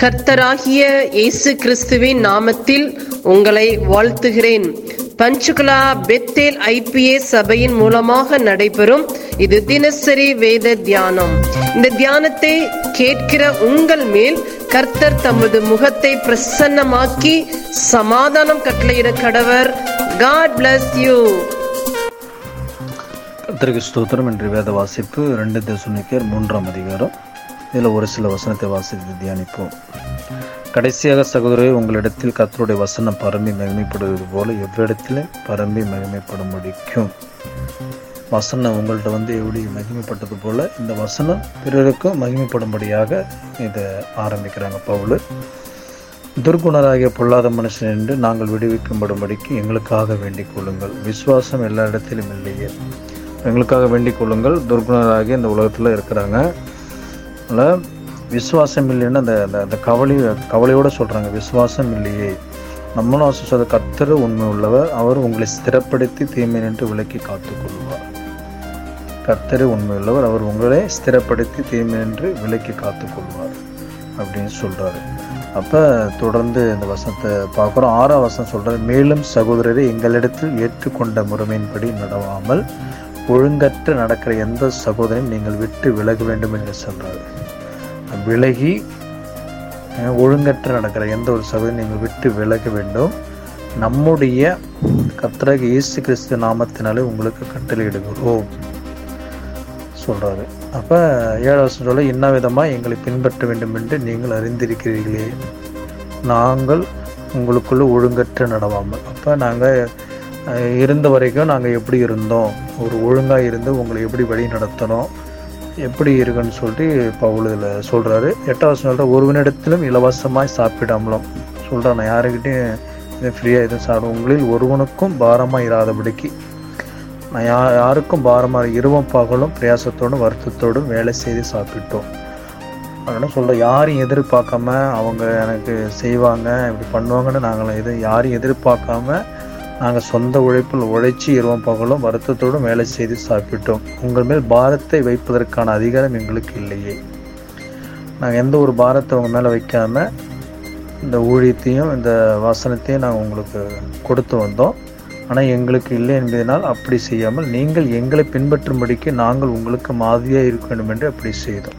கர்த்தராகிய இயேசு கிறிஸ்துவின் நாமத்தில் உங்களை வாழ்த்துகிறேன். பஞ்சுகுலா பெத்தேல் ஐபிஏ சபையின் மூலமாக நடைபெறும் இது தினசரி வேத தியானம். இந்த தியானத்தை கேட்கிற உங்கள் மேல் கர்த்தர் தமது முகத்தை பிரசன்னமாக்கி சமாதானம் கட்டளையிட கடவர். காட் பிளஸ் யூ கர்த்தருக்கு ஸ்தோத்திரம் என்று வேத வாசிப்பு ரெண்டு தேசுனிக்கர் மூன்றாம் அதிகாரம். இதில் ஒரு சில வசனத்தை வாசித்து தியானிப்போம். கடைசியாக சகோதரரை உங்களிடத்தில் கத்தருடைய வசனம் பரம்பி மகிமைப்படுவது போல எவ்விடத்திலும் பரம்பி மகிமைப்பட முடிக்கும். வசனம் உங்கள்கிட்ட வந்து எப்படி மகிமைப்பட்டது போல இந்த வசனம் பிறருக்கும் மகிமைப்படும்படியாக இதை ஆரம்பிக்கிறாங்க பவுல். துர்குணராகிய பொல்லாத மனுஷன் என்று நாங்கள் விடுவிக்கும்படும்படிக்கு எங்களுக்காக வேண்டிக் கொள்ளுங்கள். விசுவாசம் எல்லா இடத்திலும் இல்லையே. எங்களுக்காக வேண்டிக் கொள்ளுங்கள். துர்குணராகிய இந்த உலகத்தில் இருக்கிறாங்க. விசுவாசம் இல்லைன்னு அந்த அந்த- அந்த கவலை கவலையோடு சொல்கிறாங்க விசுவாசம் இல்லையே. நம்மளும் சொல்ற கர்த்தர் உண்மை உள்ளவர் அவர் உங்களை ஸ்திரப்படுத்தி தீமை நின்று விலக்கி காத்துக்கொள்வார். கர்த்தர் உண்மை உள்ளவர் அவர் உங்களை ஸ்திரப்படுத்தி தீமை நின்று விலக்கி காத்துக்கொள்வார் அப்படின்னு சொல்கிறாரு அப்போ தொடர்ந்து இந்த வசனத்தை பார்க்குறோம். ஆறாம் வசனம் சொல்கிறார் மேலும் சகோதரரை எங்களிடத்தில் ஏற்றுக்கொண்ட முறைமையின்படி நடவாமல் ஒழுங்கற்று நடக்கிற எந்த சகோதரையும் நீங்கள் விட்டு விலக வேண்டும் என்று சொல்றாரு விலகி ஒழுங்கற்று நடக்கிற எந்த ஒரு சகோதரையும் நீங்கள் விட்டு விலக வேண்டும். நம்முடைய கர்த்தராக இயேசு கிறிஸ்து நாமத்தினாலே உங்களுக்கு கட்டளையிடுகிறோம் சொல்றாரு. அப்ப ஏழாவது சொல்ல என்ன விதமா எங்களை பின்பற்ற வேண்டும் என்று நீங்கள் அறிந்திருக்கிறீர்களே. நாங்கள் உங்களுக்குள்ள ஒழுங்கற்ற நடவாமல். அப்ப நாங்கள் இருந்த வரைக்கும் நாங்கள் எப்படி இருந்தோம்? ஒரு ஒழுங்காக இருந்து உங்களை எப்படி வழி நடத்தணும் எப்படி இருக்குன்னு சொல்லிட்டு பவுல் இதில் சொல்கிறாரு எட்டாவது சொல்கிற ஒருவனிடத்திலும் இலவசமாய் சாப்பிடாமலும். சொல்கிறேன் நான் யாருக்கிட்டையும் இது ஃப்ரீயாக எதுவும் சாப்பிடும் உங்களில் ஒருவனுக்கும் பாரமாக இராதபடிக்கு. நான் யா யாருக்கும் பாரமாக இருவம் பகலும் பிரயாசத்தோடும் வருத்தத்தோடும் வேலை செய்து சாப்பிட்டோம். அதனால் சொல்கிறேன் யாரையும் எதிர்பார்க்காம அவங்க எனக்கு செய்வாங்க இப்படி பண்ணுவாங்கன்னு நாங்கள் எதுவும் யாரையும் எதிர்பார்க்காம நாங்கள் சொந்த உழைப்பில் உழைச்சி இரவும் பகலும் வருத்தத்தோடும் வேலை செய்து சாப்பிட்டோம். உங்கள் மேல் பாரத்தை வைப்பதற்கான அதிகாரம் எங்களுக்கு இல்லையே. நாங்கள் எந்த ஒரு பாரத்தை உங்கள் மேலே வைக்காமல் இந்த ஊழியத்தையும் இந்த வசனத்தையும் நாங்கள் உங்களுக்கு கொடுத்து வந்தோம். ஆனால் எங்களுக்கு இல்லை என்பதனால் அப்படி செய்யாமல் நீங்கள் எங்களை பின்பற்றும்படிக்கு நாங்கள் உங்களுக்கு மாதிரியாக இருக்க வேண்டும் என்று அப்படி செய்தோம்.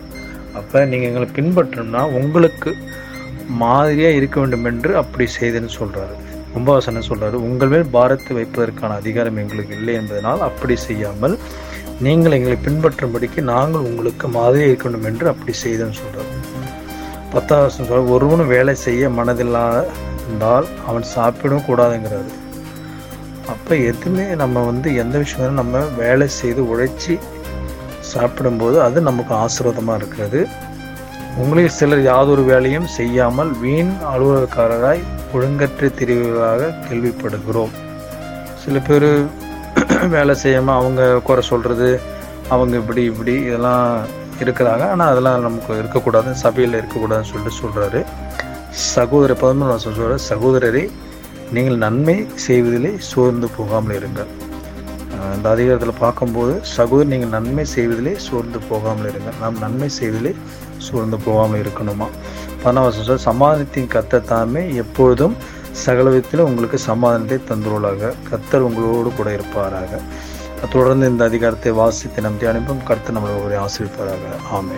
அப்போ நீங்கள் எங்களை பின்பற்றணும்னா உங்களுக்கு மாதிரியாக இருக்க வேண்டும் என்று அப்படி செய்தேன்னு சொல்கிறாரு கும்பாசனம் சொல்கிறாரு உங்கள் மேல் பாரத்தை வைப்பதற்கான அதிகாரம் எங்களுக்கு இல்லை என்பதனால் அப்படி செய்யாமல் நீங்கள் எங்களை பின்பற்றும்படிக்கு நாங்கள் உங்களுக்கு மாதிரியாக இருக்க வேண்டும் என்று அப்படி செய்தேன்னு சொல்கிறாரு பத்தாவது வசனம் ஒருவனும் வேலை செய்ய மனதில்லாத இருந்தால் அவன் சாப்பிடவும் கூடாதுங்கிறாரு. அப்போ எதுவுமே நம்ம வந்து எந்த விஷயம் நம்ம வேலை செய்து உழைச்சி சாப்பிடும்போது அது நமக்கு ஆசீர்வாதமாக இருக்கிறது. உங்களில் சிலர் யாதொரு வேலையும் செய்யாமல் வீண் அலுவலகக்காரராய் ஒழுங்கற்ற திரிவுகளாக கேள்விப்படுகிறோம். சில பேர் வேலை செய்யாமல் அவங்க குறை சொல்கிறது அவங்க இப்படி இப்படி இதெல்லாம் இருக்கிறாங்க. ஆனால் அதெல்லாம் நமக்கு இருக்கக்கூடாது சபையில் இருக்கக்கூடாதுன்னு சொல்லிட்டு சொல்கிறாரு சகோதர பதினொன்று சொல்கிறார் சகோதரரை நீங்கள் நன்மை செய்வதிலே சோர்ந்து போகாமல் இருங்கள். இந்த அதிகாரத்தில் பார்க்கும்போது சகோதரர் நீங்கள் நன்மை செய்வதிலே சோர்ந்து போகாமல் இருங்கள். நாம் நன்மை செய்வதிலே சோர்ந்து போகாமல் இருக்கணுமா? பணவசம் சமாதானத்தின் கத்த தாமே எப்பொழுதும் சகலவிதத்திலும் உங்களுக்கு சமாதானத்தை தந்துள்ளாக கத்தர் உங்களோடு கூட இருப்பாராக. தொடர்ந்து இந்த அதிகாரத்தை வாசித்து நம் தியானிப்போம். கர்த்தர் நம்மளை ஒரு ஆசிரிப்பாராக ஆமே